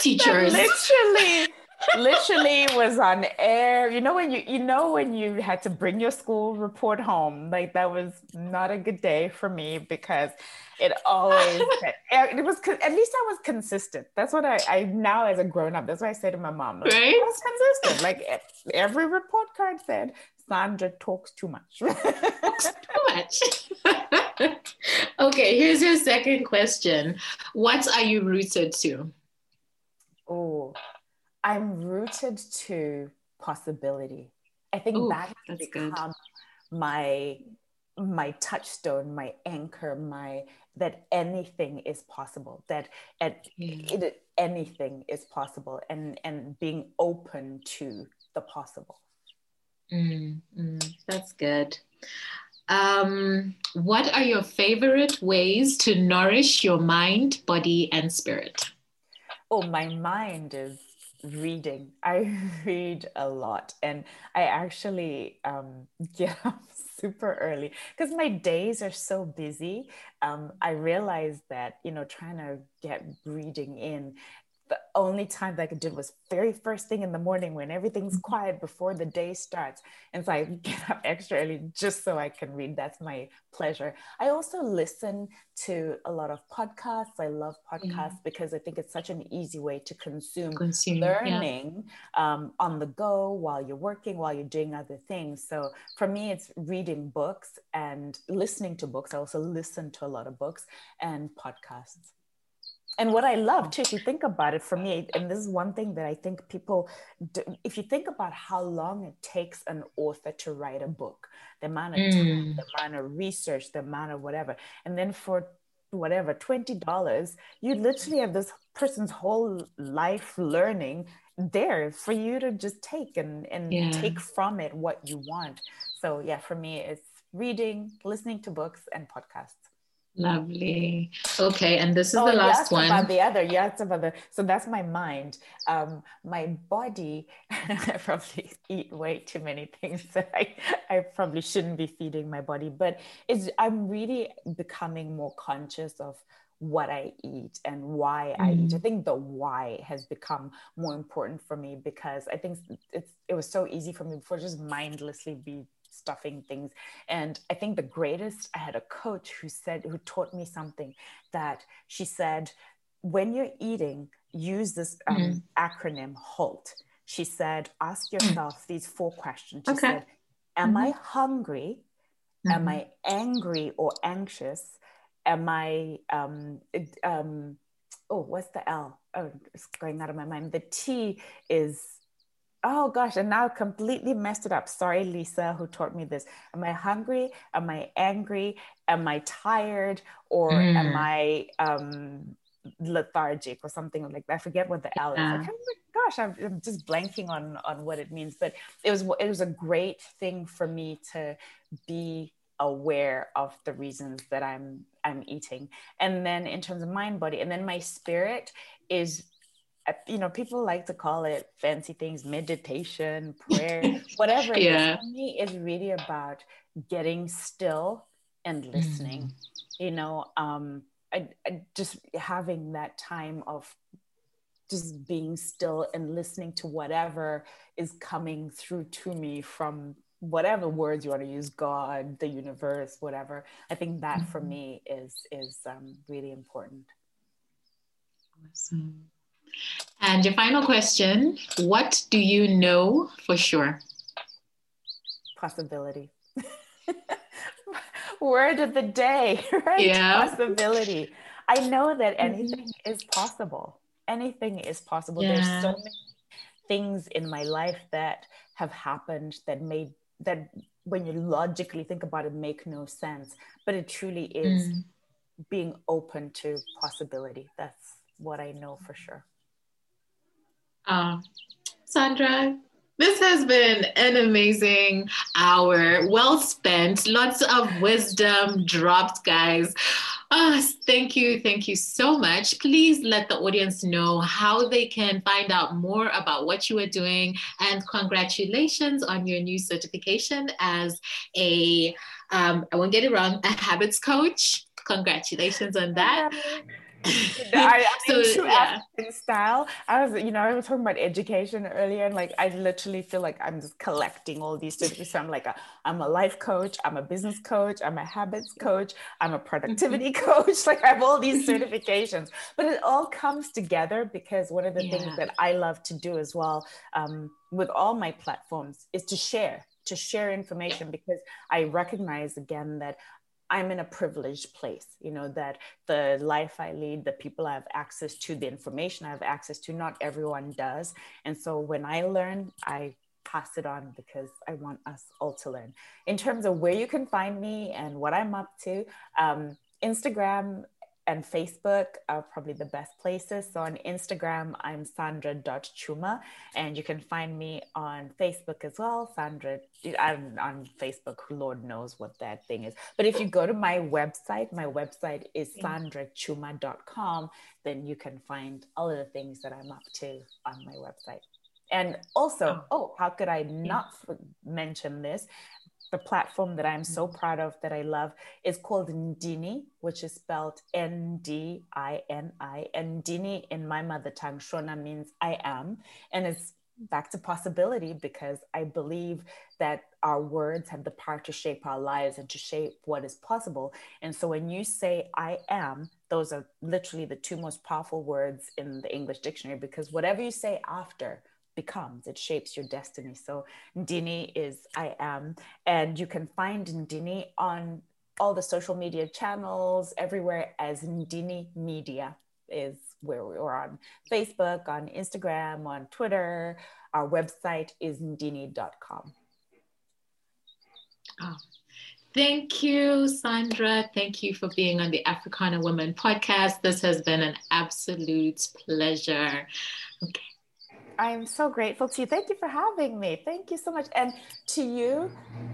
teachers. literally literally was on air. You know when you you know when you had to bring your school report home, like that was not a good day for me because it always eh, it was at least I was consistent. That's what I I now as a grown up. That's what I say to my mom. Like, right? I was consistent. Like every report card said, Sandra talks too much. talks too much. okay, here's your second question. What are you rooted to? Oh, I'm rooted to possibility. I think Ooh, that has become good. my my touchstone, my anchor, my that anything is possible. That at mm. it, anything is possible, and and being open to the possible. Mm, mm, that's good. Um, what are your favorite ways to nourish your mind, body, and spirit? Oh, my mind is reading. I read a lot and I actually um, get up super early because my days are so busy. Um, I realized that, you know, trying to get reading in the only time that I could do it was very first thing in the morning when everything's mm-hmm. quiet before the day starts. And so I get up extra early just so I can read. That's my pleasure. I also listen to a lot of podcasts. I love podcasts mm. because I think it's such an easy way to consume, consume learning yeah. um, on the go while you're working, while you're doing other things. So for me, it's reading books and listening to books. I also listen to a lot of books and podcasts and what I love too, if you think about it, for me, and this is one thing that I think people, do, if you think about how long it takes an author to write a book, the amount of time, mm. the amount of research, the amount of whatever, and then for whatever twenty dollars, you literally have this person's whole life learning there for you to just take and and yeah. take from it what you want. So yeah, for me, it's reading, listening to books, and podcasts. Lovely. Okay, and this is oh, the last one. About the other, yes, about the. So that's my mind. Um, my body. I probably eat way too many things that I, I probably shouldn't be feeding my body. But it's. I'm really becoming more conscious of what I eat and why mm. I eat. I mm. think the why has become more important for me because I think it's it was so easy for me before just mindlessly be stuffing things. And I think the greatest, I had a coach who said, who taught me something that she said, when you're eating, use this um, mm-hmm. acronym HALT. She said, ask mm. yourself these four questions. She okay. said, Am mm-hmm. I hungry? Am mm-hmm. I angry or anxious? Am I, um, um, oh, what's the L? Oh, it's going out of my mind. The T is oh gosh, and now completely messed it up. Sorry, Lisa, who taught me this. Am I hungry? Am I angry? Am I tired? Or mm. am I um, lethargic or something like that? I forget what the L is. Yeah. Like, gosh, I'm, I'm, just blanking on on what it means. But it was it was a great thing for me to be aware of the reasons that I'm I'm eating. And then in terms of mind, body, and then my spirit is you know, people like to call it fancy things, meditation, prayer, whatever. yeah. For me, it's really about getting still and listening. Mm. You know, um, I, I just having that time of just being still and listening to whatever is coming through to me from whatever words you want to use god the universe whatever i think that mm-hmm. for me is is um, really important awesome and your final question What do you know for sure? Possibility. Word of the day, right? Yeah. Possibility. I know that mm-hmm. anything is possible. Anything is possible. Yeah. There's so many things in my life that have happened that made that when you logically think about it make no sense but it truly is mm. being open to possibility that's what i know for sure uh, Sandra, this has been an amazing hour, well spent, lots of wisdom dropped, guys. Oh, thank you, thank you so much. Please let the audience know how they can find out more about what you are doing, and congratulations on your new certification as a um, I won't get it wrong, a habits coach. Congratulations on that. I, I so, yeah. style. I was, you know, I was talking about education earlier, and like I literally feel like I'm just collecting all these certificates. So I'm like, a, I'm a life coach, I'm a business coach, I'm a habits coach, I'm a productivity mm-hmm. coach. Like I have all these certifications, but it all comes together because one of the yeah. things that I love to do as well um, with all my platforms is to share to share information because I recognize again that I'm in a privileged place, you know, that the life I lead, the people I have access to, the information I have access to, not everyone does. And so when I learn, I pass it on because I want us all to learn. In terms of where you can find me and what I'm up to, um, Instagram and Facebook are probably the best places. So on Instagram, I'm sandra.chuma, and you can find me on Facebook as well. Sandra, I'm on Facebook, Lord knows what that thing is. But if you go to my website, my website is sandrachuma.com, then you can find all of the things that I'm up to on my website. And also, oh, oh how could I not mention this? The platform that I'm so mm-hmm. proud of that I love is called Ndini, which is spelled N D I N I. And Ndini in my mother tongue, Shona means I am. And it's back to possibility because I believe that our words have the power to shape our lives and to shape what is possible. And so when you say I am, those are literally the two most powerful words in the English dictionary because whatever you say after, becomes it shapes your destiny so ndini is i am and you can find ndini on all the social media channels everywhere as ndini media is where we're on facebook on instagram on twitter our website is ndini.com oh. Thank you, Sandra. Thank you for being on the Africana Women podcast. This has been an absolute pleasure. Okay. I'm so grateful to you. Thank you for having me. Thank you so much. And to you,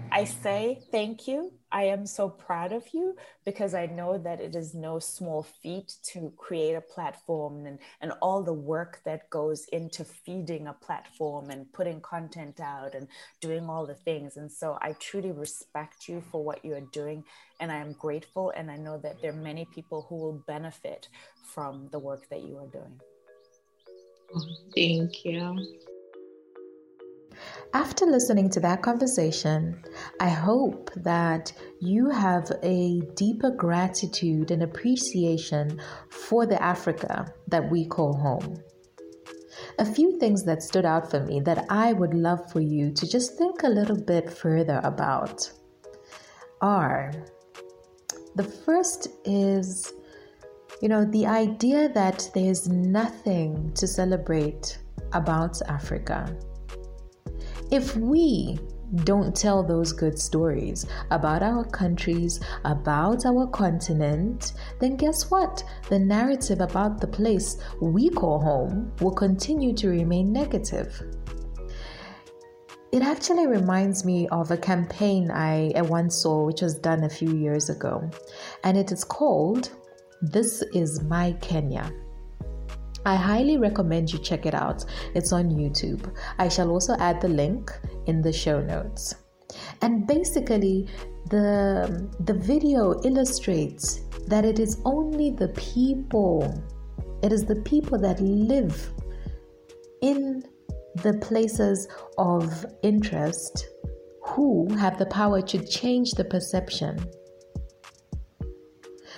I say thank you. I am so proud of you because I know that it is no small feat to create a platform and, and all the work that goes into feeding a platform and putting content out and doing all the things. And so I truly respect you for what you are doing. And I am grateful. And I know that there are many people who will benefit from the work that you are doing. Thank you. after listening to that conversation, I hope that you have a deeper gratitude and appreciation for the Africa that we call home. A few things that stood out for me that I would love for you to just think a little bit further about are the first is, you know, the idea that there's nothing to celebrate about Africa. If we don't tell those good stories about our countries, about our continent, then guess what? The narrative about the place we call home will continue to remain negative. It actually reminds me of a campaign I, once saw, which was done a few years ago, and it is called This is My Kenya. I highly recommend you check it out. It's on YouTube. I shall also add the link in the show notes. And basically, the, the video illustrates that it is only the people, it is the people that live in the places of interest who have the power to change the perception.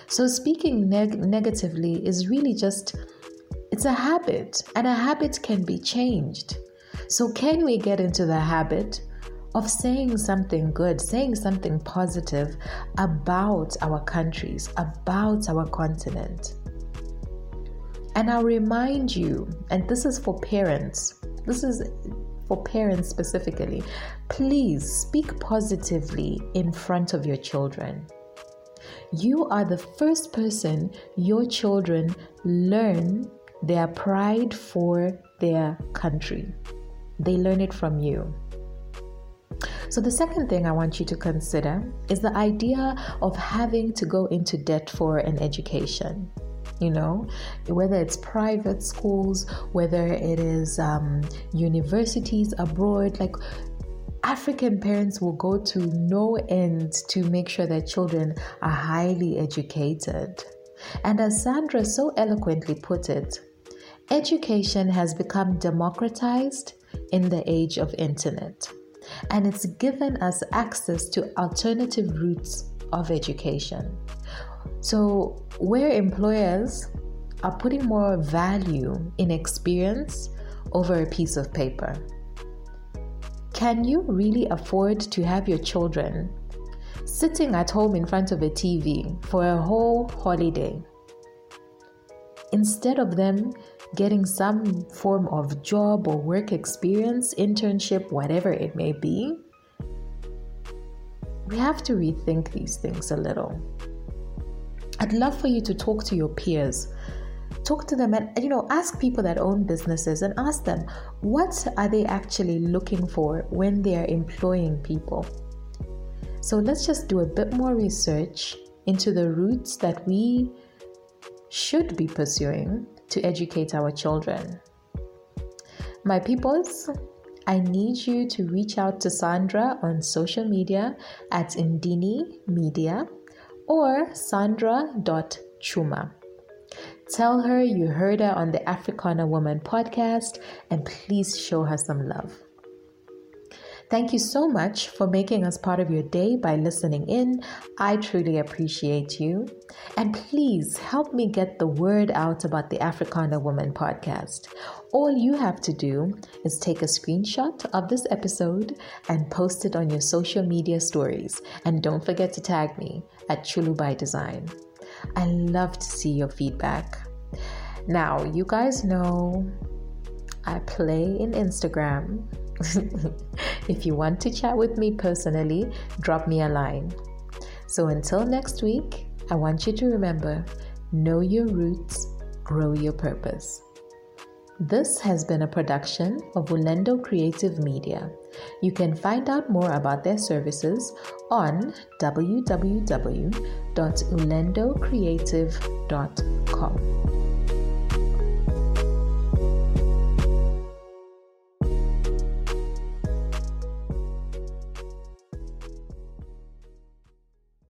So, speaking neg- negatively is really just it's a habit, and a habit can be changed. So, can we get into the habit of saying something good, saying something positive about our countries, about our continent? And I'll remind you, and this is for parents, this is for parents specifically, please speak positively in front of your children. You are the first person your children learn their pride for their country. They learn it from you. So, the second thing I want you to consider is the idea of having to go into debt for an education. You know, whether it's private schools, whether it is um, universities abroad, like African parents will go to no end to make sure their children are highly educated. And as Sandra so eloquently put it, education has become democratized in the age of internet and it's given us access to alternative routes of education. So, where employers are putting more value in experience over a piece of paper, can you really afford to have your children sitting at home in front of a TV for a whole holiday instead of them getting some form of job or work experience, internship, whatever it may be, we have to rethink these things a little. I'd love for you to talk to your peers. Talk to them and you know ask people that own businesses and ask them what are they actually looking for when they are employing people. So let's just do a bit more research into the routes that we should be pursuing to educate our children. My peoples, I need you to reach out to Sandra on social media at Ndini Media or sandra.chuma. Tell her you heard her on the Africana Woman podcast and please show her some love. Thank you so much for making us part of your day by listening in. I truly appreciate you. And please help me get the word out about the Africana Woman podcast. All you have to do is take a screenshot of this episode and post it on your social media stories. And don't forget to tag me at Chulu by Design. I love to see your feedback. Now, you guys know I play in Instagram. if you want to chat with me personally, drop me a line. So until next week, I want you to remember know your roots, grow your purpose. This has been a production of Ulendo Creative Media. You can find out more about their services on www.ulendocreative.com.